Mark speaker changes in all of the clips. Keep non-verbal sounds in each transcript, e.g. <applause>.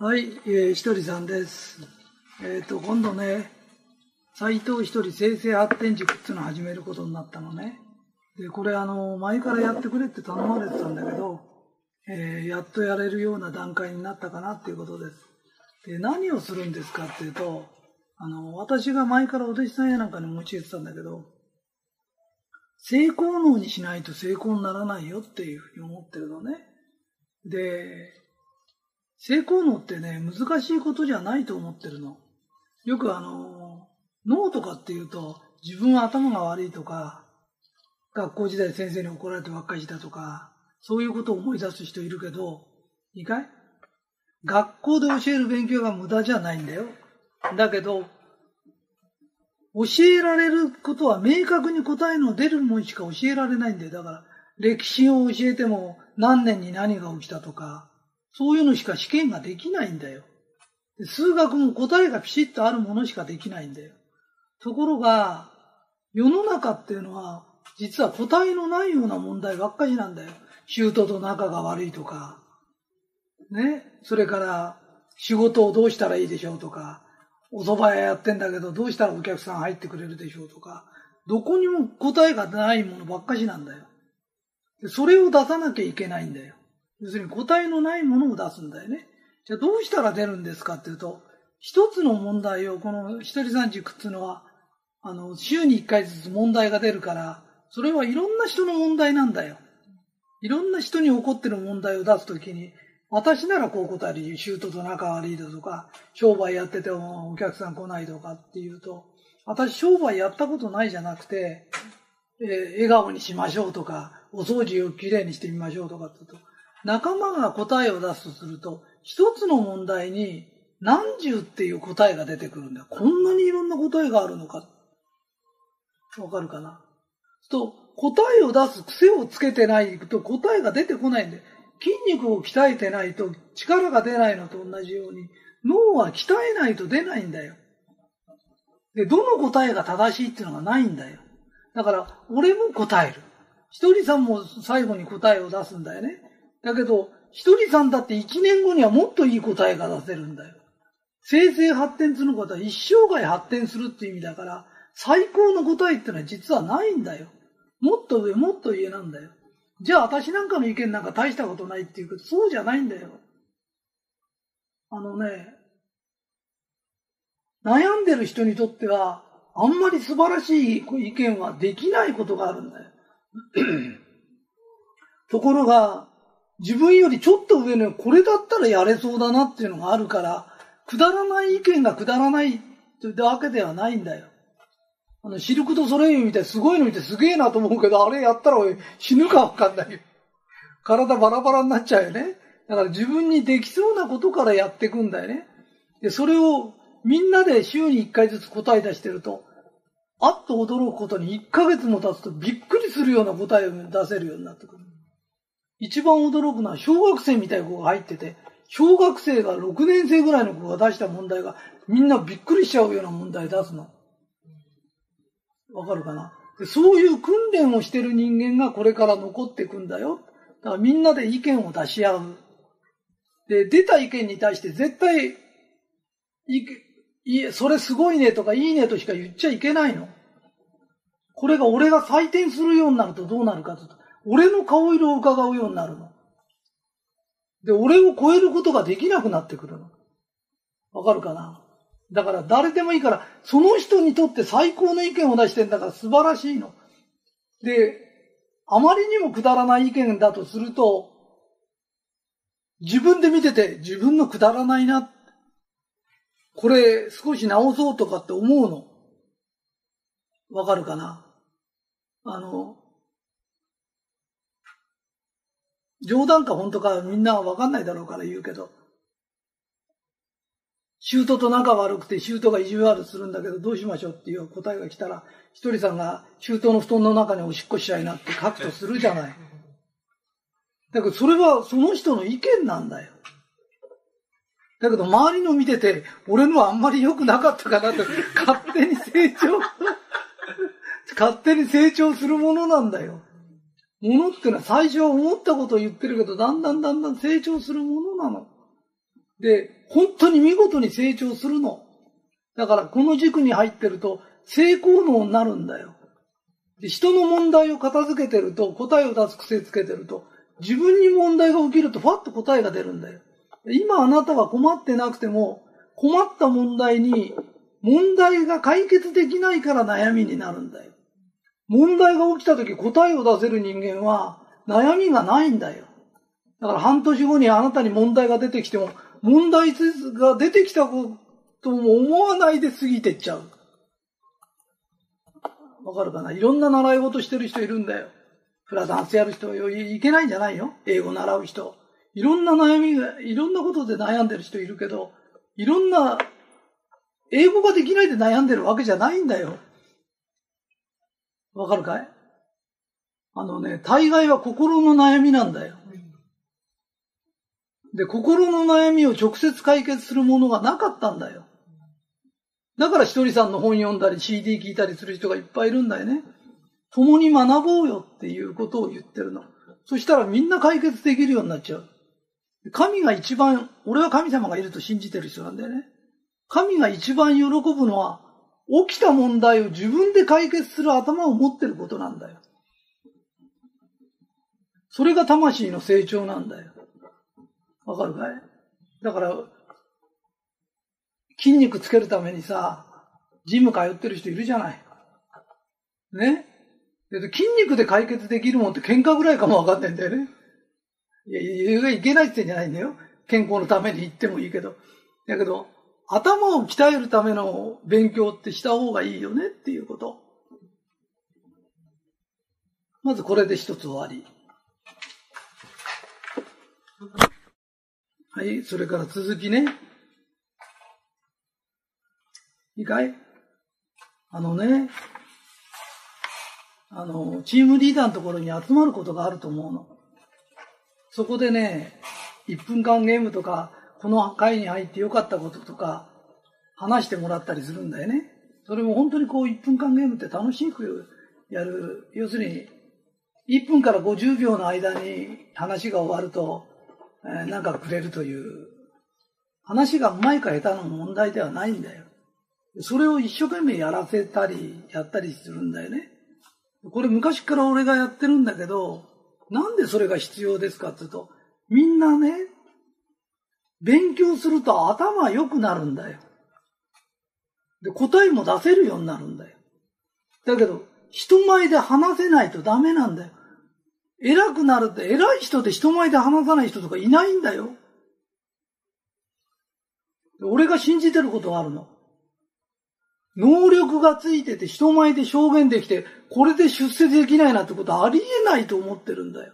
Speaker 1: はい、えー、ひとりさんです。えっ、と、今度ね、斎藤ひとり生成発展塾っていうのを始めることになったのね。で、これあの、前からやってくれって頼まれてたんだけど、えーやっとやれるような段階になったかなっていうことです。で、何をするんですかっていうと、あの、私が前からお弟子さんやなんかにも教えてたんだけど、性功能にしないと成功にならないよっていうふうに思ってるのね。で、性功能ってね、難しいことじゃないと思ってるの。よくあの、脳とかっていうと、自分は頭が悪いとか、学校時代先生に怒られてばっかりしたとか、そういうことを思い出す人いるけど、いいかい？学校で教える勉強が無駄じゃないんだよ。だけど、教えられることは明確に答えの出るもんしか教えられないんだよ。だから、歴史を教えても何年に何が起きたとか、そういうのしか試験ができないんだよ。数学も答えがピシッとあるものしかできないんだよ。ところが、世の中っていうのは、実は答えのないような問題ばっかりなんだよ。シュートと仲が悪いとか、ね？それから、仕事をどうしたらいいでしょうとか、お蕎麦屋やってんだけど、どうしたらお客さん入ってくれるでしょうとか、どこにも答えがないものばっかしなんだよ。それを出さなきゃいけないんだよ。要するに答えのないものを出すんだよね。じゃあどうしたら出るんですかっていうと、一つの問題を、この一人三軸っていうのは、あの、週に一回ずつ問題が出るから、それはいろんな人の問題なんだよ。いろんな人に起こってる問題を出すときに、私ならこう答える、シュートと仲悪いだとか、商売やっててもお客さん来ないとかっていうと、私商売やったことないじゃなくて、えー笑顔にしましょうとか、お掃除をきれいにしてみましょうとかって言うと、仲間が答えを出すとすると、一つの問題に何十っていう答えが出てくるんだよ。こんなにいろんな答えがあるのか。わかるかな？と、答えを出す癖をつけてないと答えが出てこないんで、筋肉を鍛えてないと力が出ないのと同じように、脳は鍛えないと出ないんだよ。で、どの答えが正しいっていうのがないんだよ。だから、俺も答える。ひとりさんも最後に答えを出すんだよね。だけど、ひとりさんだって1年後にはもっといい答えが出せるんだよ。生成発展することは一生涯発展するっていう意味だから、最高の答えってのは実はないんだよ。もっと上、もっと上なんだよ。じゃあ私なんかの意見なんか大したことないっていうけど、そうじゃないんだよ。あのね、悩んでる人にとっては、あんまり素晴らしい意見はできないことがあるんだよ。<clears throat> ところが、自分よりちょっと上のこれだったらやれそうだなっていうのがあるから、くだらない意見がくだらないってわけではないんだよ。あの、シルクとソレイユみたいすごいの見てすげえなと思うけど、あれやったら死ぬかわかんないよ。体バラバラになっちゃうよね。だから自分にできそうなことからやっていくんだよね。で、それをみんなで週に1回ずつ答え出してると、あっと驚くことに1ヶ月も経つとびっくりするような答えを出せるようになってくる。一番驚くのは小学生みたいな子が入ってて、小学生が6年生ぐらいの子が出した問題がみんなびっくりしちゃうような問題出すの。わかるかな？でそういう訓練をしてる人間がこれから残っていくんだよ。だからみんなで意見を出し合う。で、出た意見に対して絶対、いいそれすごいねとかいいねとしか言っちゃいけないの。これが俺が採点するようになるとどうなるかとと、俺の顔色を伺うようになるの。で、俺を超えることができなくなってくるの。わかるかな？だから誰でもいいから、その人にとって最高の意見を出してんだから素晴らしいの。で、あまりにもくだらない意見だとすると、自分で見てて自分のくだらないな。これ少し直そうとかって思うの。わかるかな？あの、冗談か本当かみんなわかんないだろうから言うけど、シュートと仲悪くてシュートが意地悪するんだけどどうしましょうっていう答えが来たら、ひとりさんがシュートの布団の中におしっこしちゃいなって書くとするじゃない。だけどそれはその人の意見なんだよ。だけど周りの見てて、俺のはあんまり良くなかったかなって、勝手に成長、勝手に成長するものなんだよ。ものってのは最初は思ったことを言ってるけど、だんだんだんだん成長するものなの。で、本当に見事に成長するの。だからこの軸に入ってると、成功能になるんだよ。で、人の問題を片付けてると、答えを出す癖つけてると、自分に問題が起きると、ファッと答えが出るんだよ。今あなたは困ってなくても、困った問題に、問題が解決できないから悩みになるんだよ。問題が起きた時答えを出せる人間は悩みがないんだよ。だから半年後にあなたに問題が出てきても、問題が出てきたことも思わないで過ぎてっちゃう。わかるかな？いろんな習い事してる人いるんだよ。フラダンスやる人いけないんじゃないよ英語習う人。いろんな悩みが、いろんなことで悩んでる人いるけど、いろんな、英語ができないで悩んでるわけじゃないんだよ。わかるかい？あのね、大概は心の悩みなんだよ。で、心の悩みを直接解決するものがなかったんだよ。だからひとりさんの本読んだり CD 聞いたりする人がいっぱいいるんだよね。共に学ぼうよっていうことを言ってるの。そしたらみんな解決できるようになっちゃう。神が一番、俺は神様がいると信じてる人なんだよね。神が一番喜ぶのは、起きた問題を自分で解決する頭を持ってることなんだよ。それが魂の成長なんだよ。わかるかい？だから、筋肉つけるためにさ、ジム通ってる人いるじゃない。ね？筋肉で解決できるもんって喧嘩ぐらいかもわかんないんだよね。いや、いけないって言ってんじゃないんだよ。健康のために行ってもいいけど。だけど、頭を鍛えるための勉強ってした方がいいよねっていうこと。まずこれで一つ終わり。はい、それから続きね。いいかい？あのね、あの、チームリーダーのところに集まることがあると思うの。そこでね、1分間ゲームとか、この会に入ってよかったこととか、話してもらったりするんだよね。それも本当にこう1分間ゲームって楽しくやる。要するに、1分から50秒の間に話が終わると、えー、なんかくれるという、話がうまいか下手の問題ではないんだよ。それを一生懸命やらせたり、やったりするんだよね。これ昔から俺がやってるんだけど、なんでそれが必要ですかって言うと、みんなね、勉強すると頭良くなるんだよ。で、答えも出せるようになるんだよ。だけど、人前で話せないとダメなんだよ。偉くなるって、偉い人で人前で話さない人とかいないんだよ。俺が信じてることがあるの。能力がついてて人前で証言できて、これで出世できないなってことありえないと思ってるんだよ。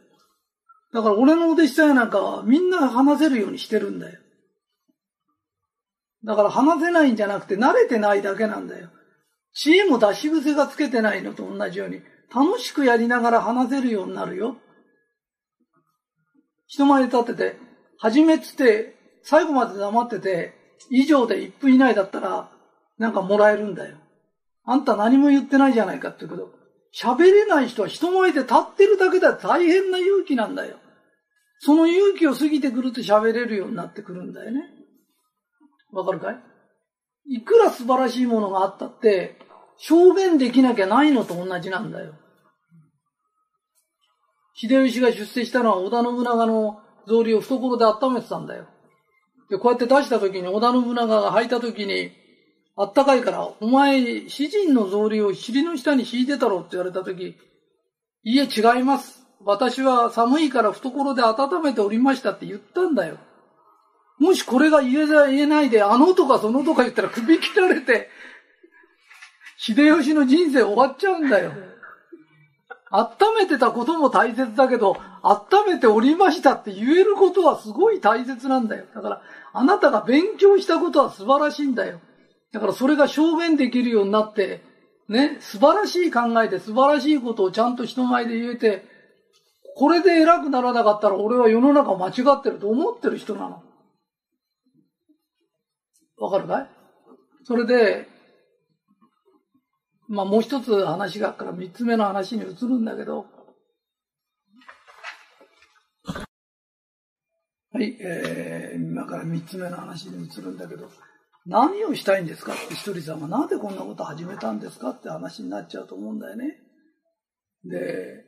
Speaker 1: だから俺のお弟子さんやなんかはみんな話せるようにしてるんだよ。だから話せないんじゃなくて慣れてないだけなんだよ。知恵も出し癖がつけてないのと同じように、楽しくやりながら話せるようになるよ。人前に立ってて、始めっつって、最後まで黙ってて、以上で1分以内だったら、なんかもらえるんだよ。あんた何も言ってないじゃないかって言うけど、喋れない人は人前で立ってるだけでは大変な勇気なんだよ。その勇気を過ぎてくると喋れるようになってくるんだよね。わかるかい？いくら素晴らしいものがあったって、証言できなきゃないのと同じなんだよ。秀吉が出世したのは織田信長の草履を懐で温めてたんだよ。で、こうやって出した時に織田信長が履いた時に、あったかいから、お前、詩人の草履を尻の下に敷いてたろって言われたとき、いえ、違います。私は寒いから懐で温めておりましたって言ったんだよ。もしこれが言え言えないで、あのとかそのとか言ったら首切られて、秀吉の人生終わっちゃうんだよ。温めてたことも大切だけど、温めておりましたって言えることはすごい大切なんだよ。だから、あなたが勉強したことは素晴らしいんだよ。だからそれが証言できるようになって、ね、素晴らしい考えで素晴らしいことをちゃんと人前で言えて、これで偉くならなかったら俺は世の中間違ってると思ってる人なの。わかるかい？それで、まあもう一つ話があるから三つ目の話に移るんだけど、はい、えー、今から三つ目の話に移るんだけど、何をしたいんですか？ってひとりさんが。なんでこんなこと始めたんですか？って話になっちゃうと思うんだよね。で、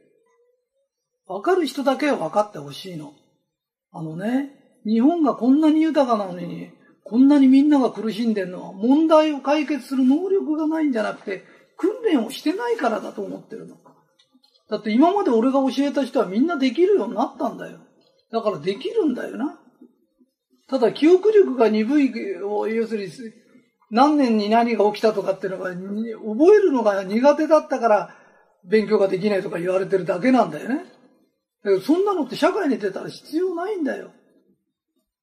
Speaker 1: わかる人だけは分かってほしいの。あのね、日本がこんなに豊かなのに、こんなにみんなが苦しんでるのは問題を解決する能力がないんじゃなくて、訓練をしてないからだと思ってるの。だって今まで俺が教えた人はみんなできるようになったんだよ。だからできるんだよな。ただ記憶力が鈍い、要するに何年に何が起きたとかっていうのが、覚えるのが苦手だったから勉強ができないとか言われてるだけなんだよね。そんなのって社会に出たら必要ないんだよ。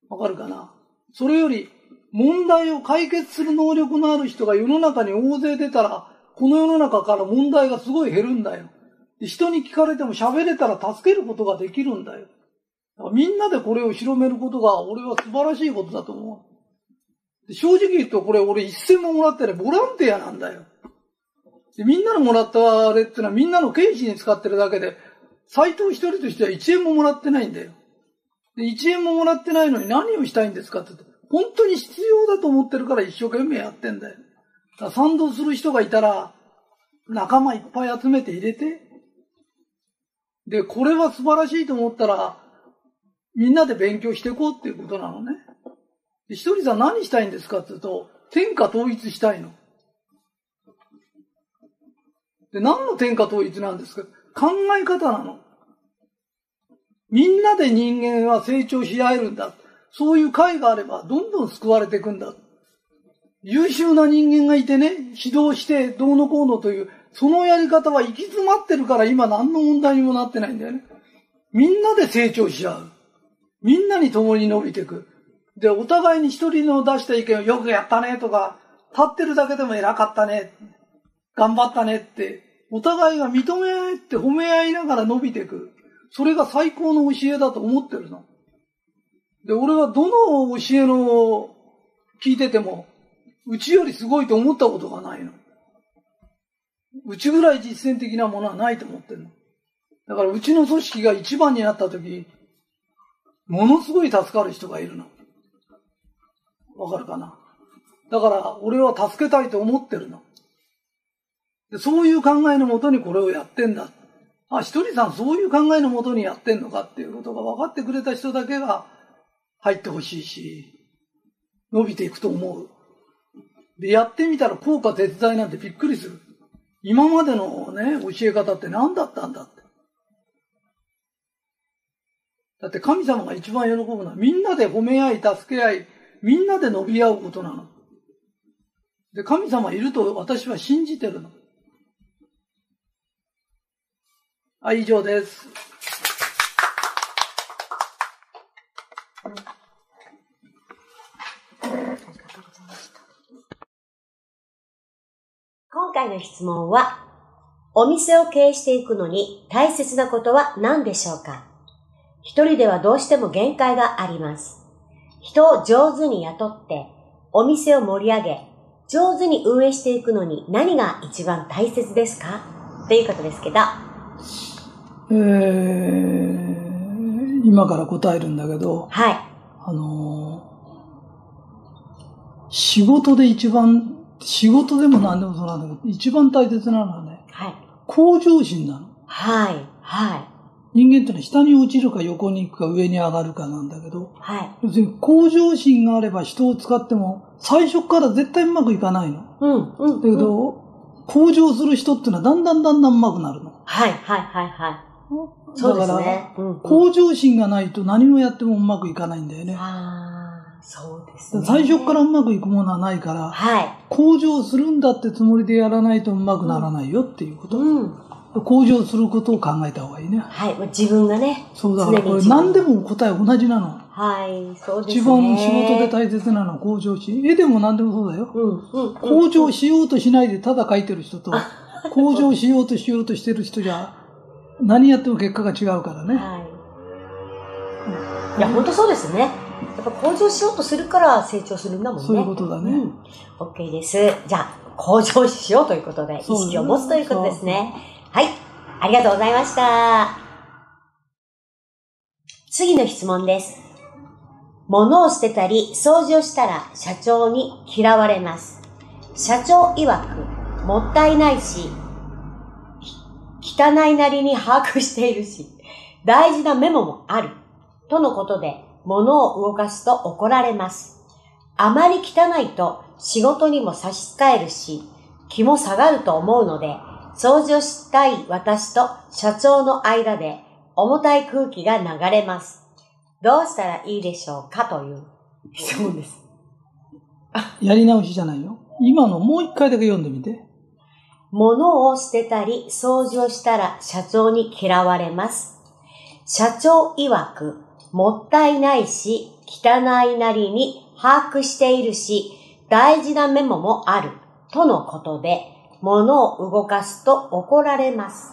Speaker 1: わかるかな？それより問題を解決する能力のある人が世の中に大勢出たら、この世の中から問題がすごい減るんだよ。人に聞かれても喋れたら助けることができるんだよ。だみんなでこれを広めることが俺は素晴らしいことだと思う。正直言うとこれ俺一銭ももらってないボランティアなんだよ。でみんなのもらったあれってのはみんなの経費に使ってるだけで、斎藤一人としては一円ももらってないんだよ。で、一円ももらってないのに何をしたいんですかってって、本当に必要だと思ってるから一生懸命やってんだよ。だ賛同する人がいたら、仲間いっぱい集めて入れて、で、これは素晴らしいと思ったら、みんなで勉強していこうっていうことなのね。で、ひとりさん何したいんですかって言うと、天下統一したいの。で、何の天下統一なんですか？考え方なの。みんなで人間は成長し合えるんだ。そういう会があれば、どんどん救われていくんだ。優秀な人間がいてね、指導してどうのこうのという、そのやり方は行き詰まってるから今何の問題にもなってないんだよね。みんなで成長し合う。みんなに共に伸びていく。で、お互いに一人の出した意見をよくやったねとか、立ってるだけでも偉かったね、頑張ったねって、お互いが認め合って褒め合いながら伸びていく。それが最高の教えだと思ってるの。で、俺はどの教えの聞いてても、うちよりすごいと思ったことがないの。うちぐらい実践的なものはないと思ってるの。だからうちの組織が一番になった時、ものすごい助かる人がいるの。わかるかな？だから俺は助けたいと思ってるの。でそういう考えのもとにこれをやってんだ。あ、ひとりさんそういう考えのもとにやってんのかっていうことが分かってくれた人だけが入ってほしいし、伸びていくと思う。で、やってみたら効果絶大なんてびっくりする。今までのね、教え方って何だったんだって。だって神様が一番喜ぶのはみんなで褒め合い、助け合い、みんなで伸び合うことなの。で、神様いると私は信じてるの。はい、以上です。
Speaker 2: 今回の質問は、お店を経営していくのに大切なことは何でしょうか？一人ではどうしても限界があります。人を上手に雇って、お店を盛り上げ、上手に運営していくのに何が一番大切ですか？ということですけど。
Speaker 1: えー、今から答えるんだけど、
Speaker 2: はい。
Speaker 1: あのー、仕事で一番、仕事でも何でもそうなんだけど、一番大切なのはね、
Speaker 2: はい。
Speaker 1: 向上心なの。
Speaker 2: はい、はい。
Speaker 1: 人間ってのは下に落ちるか横に行くか上に上がるかなんだけど、
Speaker 2: はい。
Speaker 1: 要するに向上心があれば人を使っても最初から絶対うまくいかないの。
Speaker 2: うん、うん。
Speaker 1: だけど、うん、向上する人ってのはだんだんだんだんうまくなるの。
Speaker 2: はい、はい、はい、はい。
Speaker 1: だから、ねうんうん、向上心がないと何をやってもうまくいかないんだよね。
Speaker 2: ああ、そうですね。
Speaker 1: 最初からうまくいくものはないから、
Speaker 2: はい。
Speaker 1: 向上するんだってつもりでやらないとうまくならないよっていうこと。
Speaker 2: うん。
Speaker 1: 向上することを考えた方がいいね。
Speaker 2: はい。自分がね。
Speaker 1: そうだからこれ何でも答え同じなの。
Speaker 2: はい、そうですね。
Speaker 1: 一番仕事で大切なのは向上心。絵でも何でもそうだよ。
Speaker 2: うん、うん、うん。
Speaker 1: 向上しようとしないでただ描いてる人と、向上しようとしようとしてる人じゃ、何やっても結果が違うからね。
Speaker 2: はい。いや、本当そうですね。やっぱ向上しようとするから成長するんだもんね。
Speaker 1: そういうことだね
Speaker 2: うん。OK です。じゃあ、向上しようということで、意識を持つということですね。はい。ありがとうございました。次の質問です。物を捨てたり掃除をしたら社長に嫌われます。社長曰く、もったいないし、き汚いなりに把握しているし、大事なメモもある。とのことで、物を動かすと怒られます。あまり汚いと仕事にも差し支えるし、気も下がると思うので、掃除をしたい私と社長の間で重たい空気が流れます。どうしたらいいでしょうかという質問です。
Speaker 1: やり直しじゃないよ。今のもう一回だけ読んでみて。
Speaker 2: 物を捨てたり掃除をしたら社長に嫌われます。社長曰く、もったいないし、汚いなりに把握しているし、大事なメモもある。とのことで、物を動かすと怒られます。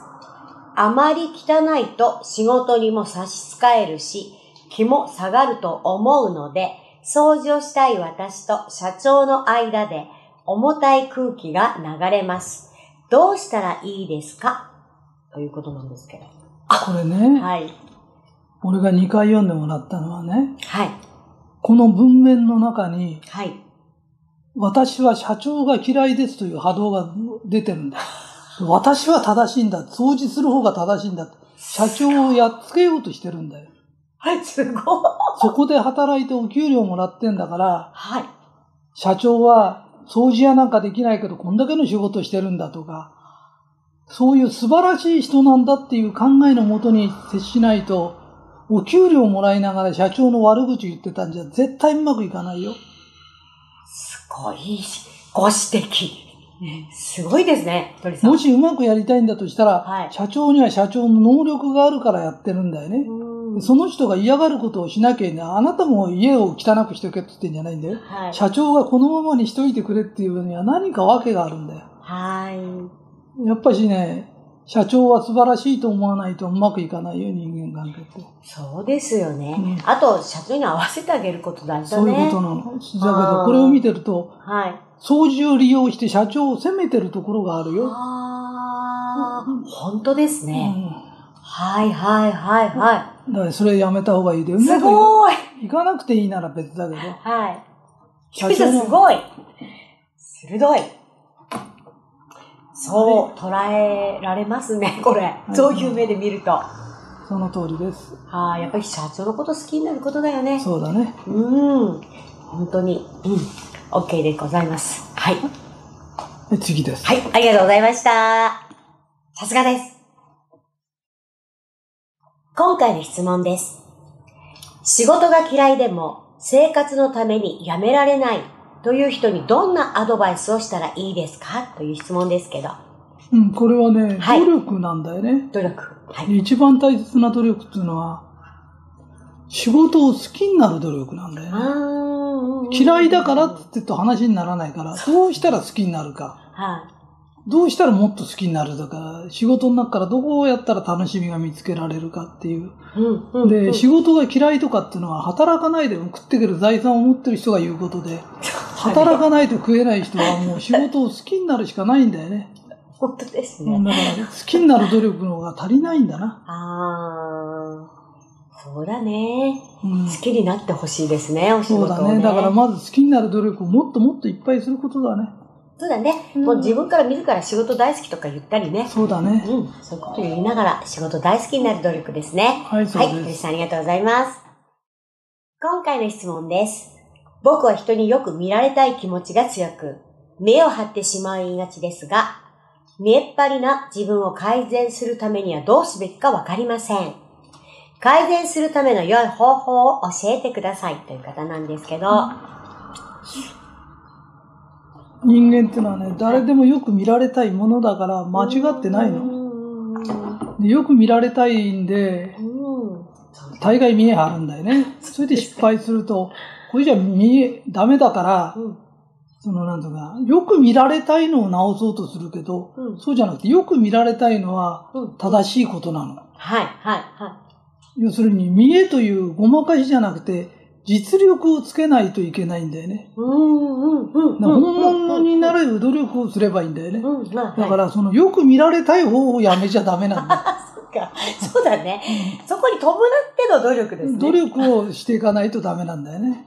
Speaker 2: あまり汚いと仕事にも差し支えるし、気も下がると思うので、掃除をしたい私と社長の間で重たい空気が流れます。どうしたらいいですか？ということなんですけど。
Speaker 1: これね、
Speaker 2: はい。
Speaker 1: 俺が2回読んでもらったのはね、
Speaker 2: はい。
Speaker 1: この文面の中に、
Speaker 2: はい。
Speaker 1: 私は社長が嫌いですという波動が出てるんだ。<laughs> 私は正しいんだ。掃除する方が正しいんだ。社長をやっつけようとしてるんだよ。
Speaker 2: はい、すごい。
Speaker 1: そこで働いてお給料もらってんだから、
Speaker 2: はい。
Speaker 1: 社長は掃除屋なんかできないけどこんだけの仕事してるんだとか、そういう素晴らしい人なんだっていう考えのもとに接しないと、お給料もらいながら社長の悪口言ってたんじゃ絶対うまくいかないよ。
Speaker 2: すごいし、ご指摘。すごいですね、鳥さん。
Speaker 1: もしうまくやりたいんだとしたら、
Speaker 2: はい
Speaker 1: 社長には社長の能力があるからやってるんだよね。
Speaker 2: うん
Speaker 1: その人が嫌がることをしなきゃいけない。あなたも家を汚くしておけって言ってんじゃないんだよ。
Speaker 2: はい。
Speaker 1: 社長がこのままにしといてくれっていうのには何か訳があるんだよ。
Speaker 2: はい。
Speaker 1: やっぱしね、社長は素晴らしいと思わないとうまくいかないよ、人間関係って。
Speaker 2: そうですよね。
Speaker 1: うん
Speaker 2: あと、社長に合わせてあげること大事だ
Speaker 1: そう
Speaker 2: ね。
Speaker 1: いうことなの。だけど、これを見てると、
Speaker 2: はい。
Speaker 1: 掃除を利用して社長を責めてるところがあるよ。
Speaker 2: ああ、本当です
Speaker 1: う
Speaker 2: ね。
Speaker 1: ん。
Speaker 2: はいはいはいは
Speaker 1: だからそれやめた方がいいで。
Speaker 2: すごい
Speaker 1: いかなくていいなら別だけど。
Speaker 2: はい。
Speaker 1: 社
Speaker 2: 鳥さん
Speaker 1: の
Speaker 2: すごい鋭い。そう、捉えられますね、<laughs> これ。
Speaker 1: い
Speaker 2: そういう目で見ると。
Speaker 1: その通りです。
Speaker 2: はい、やっぱり社長のこと好きになることだよね。
Speaker 1: そうだね。
Speaker 2: うん。本当に。うん。OK でございます。はい。
Speaker 1: で次です。
Speaker 2: はい、ありがとうございました。さすがです。今回の質問です。仕事が嫌いでも生活のために辞められないという人にどんなアドバイスをしたらいいですか？という質問ですけど。
Speaker 1: うん、これはね、
Speaker 2: はい
Speaker 1: 努力なんだよね。
Speaker 2: 努力。はい。
Speaker 1: で一番大切な努力っていうのは、仕事を好きになる努力なんだよね。嫌いだからって言ってると話にならないから、どうしたら好きになるか。
Speaker 2: は
Speaker 1: どうしたらもっと好きになるだから、仕事の中からどうやったら楽しみが見つけられるかっていう。
Speaker 2: い。うん、うん。う
Speaker 1: で、
Speaker 2: ん
Speaker 1: 仕事が嫌いとかっていうのは、働かないでも食っていける財産を持ってる人が言うことで、<laughs> 働かないと食えない人はもう仕事を好きになるしかないんだよね。
Speaker 2: 本当です
Speaker 1: うん
Speaker 2: ね。
Speaker 1: だから、好きになる努力の方が足りないんだな。
Speaker 2: ああ、そうだね。
Speaker 1: うん
Speaker 2: 好きになってほしいですね、お仕事を、ね。
Speaker 1: そうだね。だからまず好きになる努力をもっともっといっぱいすることだね。
Speaker 2: そうだね。
Speaker 1: うん
Speaker 2: もう自分から自ら仕事大好きとか言ったりね。
Speaker 1: そうだね。
Speaker 2: うん。そういうこと言いながら仕事大好きになる努力ですね。
Speaker 1: はい、そう
Speaker 2: はい。
Speaker 1: です。
Speaker 2: 鳥さんありがとうございます。今回の質問です。僕は人によく見られたい気持ちが強く、目を張ってしまいがちですが、見えっ張りな自分を改善するためにはどうすべきかわかりません。改善するための良い方法を教えてくださいという方なんですけど、
Speaker 1: 人間っていうのはね、誰でもよく見られたいものだから間違ってないの。
Speaker 2: の
Speaker 1: でよく見られたいんで、
Speaker 2: うん。
Speaker 1: 大概見え張るんだよね。それで失敗すると、これじゃ見え、ダメだから、
Speaker 2: うん。
Speaker 1: そのなんとか、よく見られたいのを直そうとするけど、
Speaker 2: うん。
Speaker 1: そうじゃなくて、よく見られたいのは
Speaker 2: うん。
Speaker 1: 正しいことなの。
Speaker 2: はい、はい、は
Speaker 1: 要するに、見えというごまかしじゃなくて、実力をつけないといけないんだよね。
Speaker 2: い。うん、うん、うん。
Speaker 1: だから本物にな
Speaker 2: る。
Speaker 1: れる努力をすればいいんだよね。だから、その、よく見られたい方をやめちゃダメなんだよ。<laughs>
Speaker 2: そっか。そうだね。そこに伴っての努力ですね。
Speaker 1: 努力をしていかないとダメなんだよね。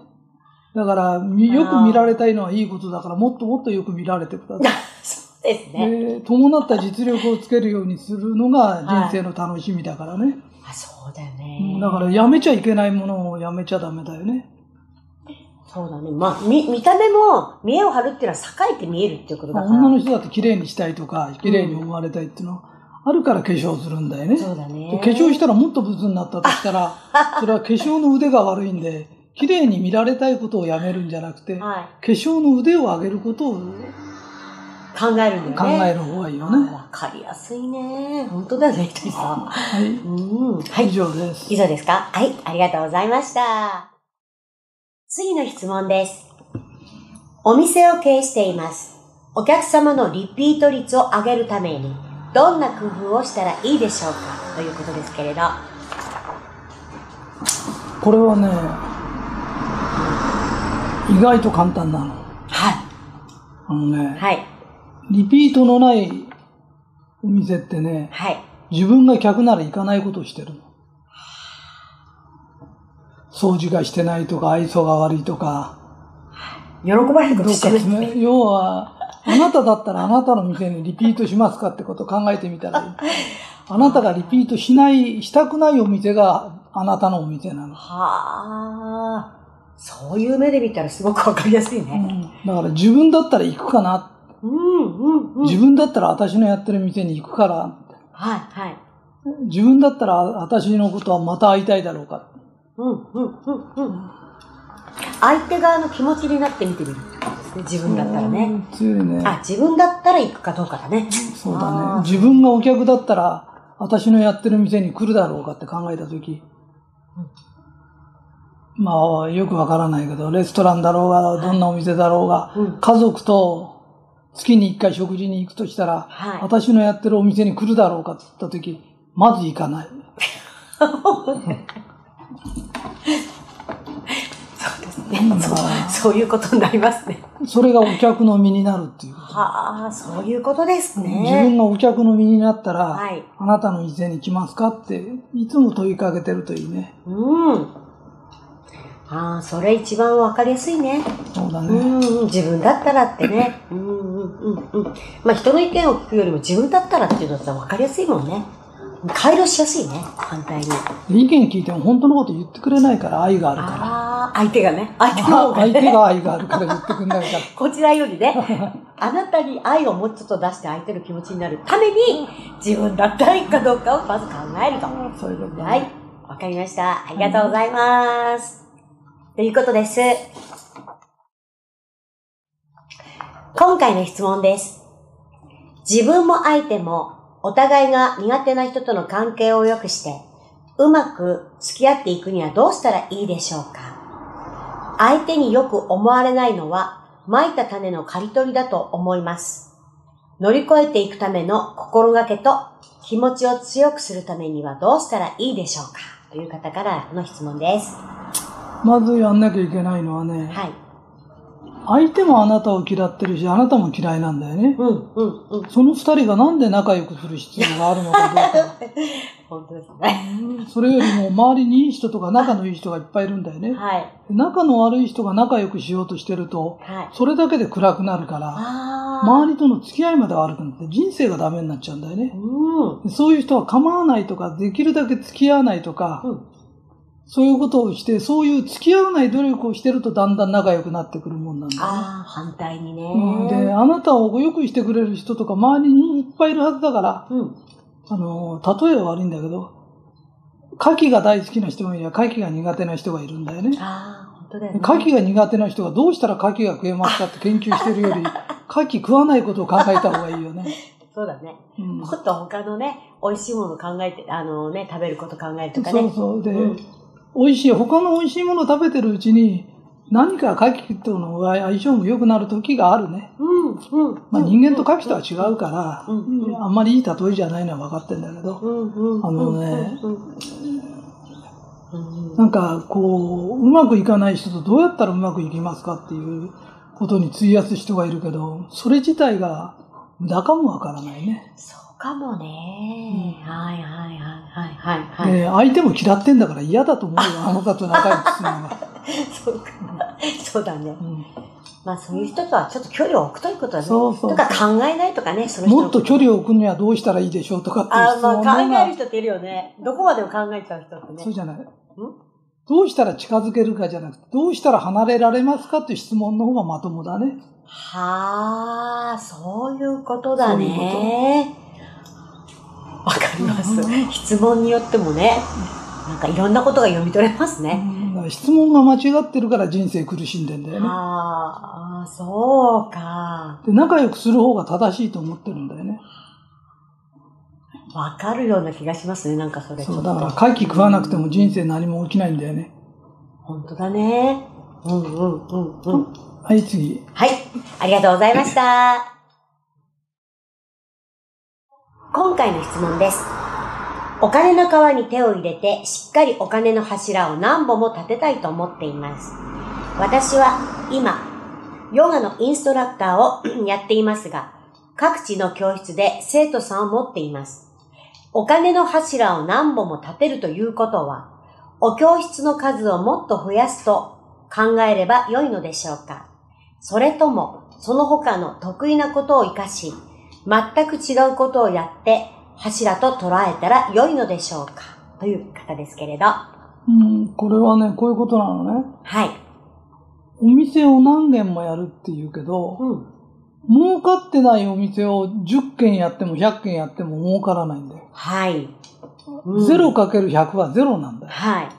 Speaker 1: だから、みよく見られたいのはいいことだから、もっともっとよく見られてください。<laughs>
Speaker 2: そうですね。
Speaker 1: で伴った実力をつけるようにするのが人生の楽しみだからね。
Speaker 2: あ、そうだよ
Speaker 1: う
Speaker 2: ね
Speaker 1: ん。だから、やめちゃいけないものをやめちゃダメだよね。
Speaker 2: そうだね。まあ、見、見た目も、見栄を張るっていうのは栄えて見えるっていうことだから。
Speaker 1: 女の人だって綺麗にしたいとか、綺麗に思われたいっていうのは、あるから化粧するんだよね。
Speaker 2: そうだ
Speaker 1: で
Speaker 2: ね。
Speaker 1: 化粧したらもっとブスになったとしたら、<laughs> それは化粧の腕が悪いんで、綺麗に見られたいことをやめるんじゃなくて、化
Speaker 2: はい。
Speaker 1: 粧の腕を上げることを
Speaker 2: 考えるんだ
Speaker 1: 考
Speaker 2: よね。
Speaker 1: える方がいいよ
Speaker 2: あ
Speaker 1: ね。
Speaker 2: わかりやすいね。本当だよね、ひとりさん。
Speaker 1: はい。
Speaker 2: うん。はい。
Speaker 1: 以上です。
Speaker 2: 以上ですか？はい。ありがとうございました。次の質問です。お店を経営しています。お客様のリピート率を上げるために、どんな工夫をしたらいいでしょうか？ということですけれど。
Speaker 1: これはね、意外と簡単なの。
Speaker 2: はい。
Speaker 1: あのね、
Speaker 2: はい。
Speaker 1: リピートのないお店ってね、
Speaker 2: はい。
Speaker 1: 自分が客なら行かないことをしてるの。掃除がしてないとか、愛想が悪いとか、
Speaker 2: 喜ばれるこ
Speaker 1: どっか
Speaker 2: としてるんですね。
Speaker 1: ね、要は、あなただったらあなたの店にリピートしますかってことを考えてみたらいい。あなたがリピートしない、したくないお店があなたのお店なの。
Speaker 2: はあ。そういう目で見たらすごくわかりやすいうね。
Speaker 1: ん、だから自分だったら行くかな。
Speaker 2: うん、うん、うん。
Speaker 1: 自分だったら私のやってる店に行くから。
Speaker 2: はい、はい。
Speaker 1: 自分だったら私のことはまた会いたいだろうか。
Speaker 2: うん、うん、うん、うん。相手側の気持ちになって見てみるですね。自分だったらね。
Speaker 1: ね。
Speaker 2: あ、自分だったら行くかどうかだね。
Speaker 1: そうだね。自分がお客だったら私のやってる店に来るだろうかって考えたとき、まあ、よくわからないけど、レストランだろうが、どんなお店だろうが、
Speaker 2: うん。
Speaker 1: 家族と月に一回食事に行くとしたら、
Speaker 2: はい。
Speaker 1: 私のやってるお店に来るだろうかって言ったとき、まず行かない。
Speaker 2: そうですね。
Speaker 1: うん
Speaker 2: そう、そういうことになりますね。
Speaker 1: それがお客の身になるっていう。
Speaker 2: はあ、そういうことですね。
Speaker 1: 自分がお客の身になったら、
Speaker 2: はい。
Speaker 1: あなたの店に来ますかって、いつも問いかけてるといいね。
Speaker 2: うん。ああ、それ一番わかりやすいね。
Speaker 1: そうだね。
Speaker 2: うん、うん自分だったらってね。うん、うん、うん、うん。まあ人の意見を聞くよりも自分だったらっていうのってわかりやすいもんね。回路しやすいね、反対に。
Speaker 1: 意見聞いても本当のこと言ってくれないから愛があるから。
Speaker 2: ああ、相手がね。相手が
Speaker 1: 相手
Speaker 2: ね。
Speaker 1: が愛があるから言ってくれないから。<laughs>
Speaker 2: こちらよりね、あなたに愛をもうちょっと出して相手の気持ちになるために、自分だったらいいかどうかをまず考えると。
Speaker 1: そういうことだね。
Speaker 2: はい。わかりました。ありがとうございます。ということです。今回の質問です。自分も相手もお互いが苦手な人との関係を良くして、うまく付き合っていくにはどうしたらいいでしょうか？相手によく思われないのは、蒔いた種の刈り取りだと思います。乗り越えていくための心がけと気持ちを強くするためにはどうしたらいいでしょうか？という方からの質問です。
Speaker 1: まずやんなきゃいけないのはね、
Speaker 2: はい。
Speaker 1: 相手もあなたを嫌ってるし、あなたも嫌いなんだよね。
Speaker 2: うん、うん、うん。
Speaker 1: その二人がなんで仲良くする必要があるのかどうか。<laughs>
Speaker 2: 本当ですね。
Speaker 1: それよりも周りにいい人とか仲のいい人がいっぱいいるんだよね。
Speaker 2: はい。
Speaker 1: 仲の悪い人が仲良くしようとしてると、
Speaker 2: はい。
Speaker 1: それだけで暗くなるから。周りとの付き合いまで悪くなって人生がダメになっちゃうんだよね。
Speaker 2: うん。
Speaker 1: そういう人は構わないとか、できるだけ付き合わないとか、
Speaker 2: うん。
Speaker 1: そういうことをして、そういう付き合わない努力をしてるとだんだん仲良くなってくるもんなんだよね。
Speaker 2: ああ、反対にね。
Speaker 1: うんで、あなたをよくしてくれる人とか周りにいっぱいいるはずだから、
Speaker 2: うん。
Speaker 1: あの、例えは悪いんだけど、牡蠣が大好きな人もいれば牡蠣が苦手な人がいるんだよね。
Speaker 2: ああ、本当だよね。
Speaker 1: 牡蠣が苦手な人がどうしたら牡蠣が食えますかって研究してるより、<laughs> 牡蠣食わないことを考えた方がいいよね。<laughs>
Speaker 2: そうだね。
Speaker 1: うん
Speaker 2: もっと他のね、美味しいもの考えて、あのね、食べること考えるとかね。
Speaker 1: そうそう。で、
Speaker 2: うん
Speaker 1: 美味しい、他の美味しいものを食べてるうちに、何か牡蠣との相性も良くなる時があるね。
Speaker 2: うん、うん。
Speaker 1: まあ、人間と牡蠣とは違うから、
Speaker 2: うんうん
Speaker 1: あんまりいい例えじゃないのは分かってんだけど、
Speaker 2: うん、うん。
Speaker 1: あのね
Speaker 2: うん、うんうん
Speaker 1: なんかこう、うまくいかない人とどうやったらうまくいきますかっていうことに費やす人がいるけど、それ自体が無駄かもわからないね。
Speaker 2: そうかもね。はいはいはいはいはいはい。
Speaker 1: で、相手も嫌ってんだから嫌だと思うよ、<laughs> あの方と仲良くするのが。<laughs>
Speaker 2: そうか。そうだね。
Speaker 1: うん
Speaker 2: まあそういう人とはちょっと距離を置くということだね。
Speaker 1: そうそう
Speaker 2: とか考えないとかね、その人の
Speaker 1: もっと距離を置くにはどうしたらいいでしょうとかっていう
Speaker 2: あまあ
Speaker 1: 質問の方
Speaker 2: 考える
Speaker 1: が、
Speaker 2: 人っているよね。どこまでも考えちゃう人ってね。
Speaker 1: そうじゃない。どうしたら近づけるかじゃなくて、どうしたら離れられますかっていう質問の方がまともだね。
Speaker 2: はあ、そういうことだね。わかります
Speaker 1: うん。
Speaker 2: 質問によってもね、なんかいろんなことが読み取れます
Speaker 1: う
Speaker 2: ね。
Speaker 1: 質問が間違ってるから人生苦しんでんだよね。
Speaker 2: ああ、そうか。
Speaker 1: で仲良くする方が正しいと思ってるんだよね。
Speaker 2: わかるような気がしますね、なんかそれ
Speaker 1: そう。だから牡蠣食わなくても人生何も起きないんだよね。
Speaker 2: 本当だね。うんうんうんうん。
Speaker 1: はい、次。
Speaker 2: はい、ありがとうございました。今回の質問です。お金の川に手を入れて、しっかりお金の柱を何本も立てたいと思っています。私は今、ヨガのインストラクターを <clears throat> やっていますが、各地の教室で生徒さんを持っています。お金の柱を何本も立てるということは、お教室の数をもっと増やすと考えれば良いのでしょうかそれとも、その他の得意なことを活かし、全く違うことをやって、柱と捉えたら良いのでしょうか？という方ですけれど。は
Speaker 1: うん、これはね、こういうことなのね。
Speaker 2: い。
Speaker 1: お店を何軒もやるって言うけど、
Speaker 2: うん。
Speaker 1: 儲かってないお店を10軒やっても100軒やっても儲からないんだよ。
Speaker 2: はい。うん
Speaker 1: 0かける100は0なんだよ。
Speaker 2: はい。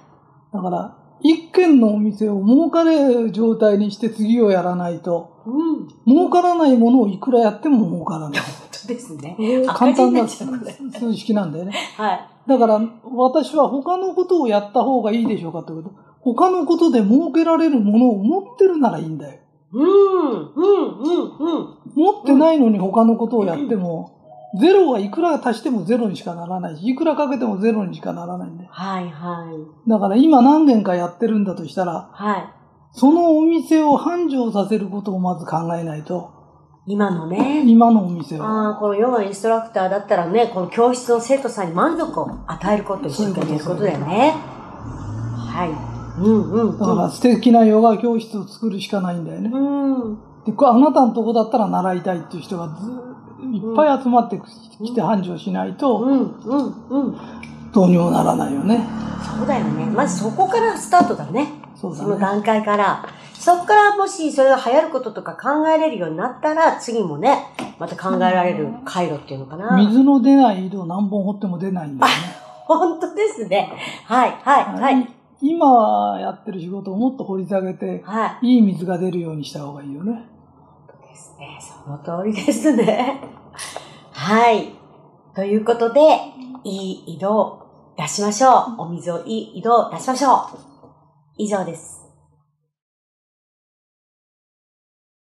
Speaker 1: だから、1軒のお店を儲かれる状態にして次をやらないと、
Speaker 2: うん。
Speaker 1: 儲からないものをいくらやっても儲からない。
Speaker 2: 本当ですね。
Speaker 1: 簡単な数式なんだよね。
Speaker 2: はい。
Speaker 1: だから、私は他のことをやった方がいいでしょうかってこと。他のことで儲けられるものを持ってるならいいんだよ。
Speaker 2: うん、うん、うん、うん。
Speaker 1: 持ってないのに他のことをやっても、ゼロはいくら足してもゼロにしかならないし、いくらかけてもゼロにしかならないんだよ。
Speaker 2: はい、はい。
Speaker 1: だから今何年かやってるんだとしたら、
Speaker 2: はい。
Speaker 1: そのお店を繁盛させることをまず考えないと、
Speaker 2: 今のね。
Speaker 1: 今のお店を。
Speaker 2: ああ、このヨガインストラクターだったらね、この教室の生徒さんに満足を与えることを一生懸命やることだよね。はい。うんうんうん。
Speaker 1: だから素敵なヨガ教室を作るしかないんだよね。
Speaker 2: うん。
Speaker 1: で、これあなたのとこだったら習いたいっていう人がずいっぱい集まってきて繁盛しないと、
Speaker 2: うんうんうん。
Speaker 1: どうにもならないよね。
Speaker 2: そうだよね。まずそこからスタート
Speaker 1: だね。
Speaker 2: その段階から。そこからもしそれが流行ることとか考えれるようになったら、次もね、また考えられる回路っていうのかな。
Speaker 1: 水の出ない井戸何本掘っても出ないんだよね。
Speaker 2: 本当ですね。はい、はい、はい。
Speaker 1: 今やってる仕事をもっと掘り下げて、
Speaker 2: はい。
Speaker 1: いい水が出るようにした方がいいよね。
Speaker 2: ですね。その通りですね。はい。ということで、いい井戸を出しましょう。お水をいい井戸を出しましょう。以上です。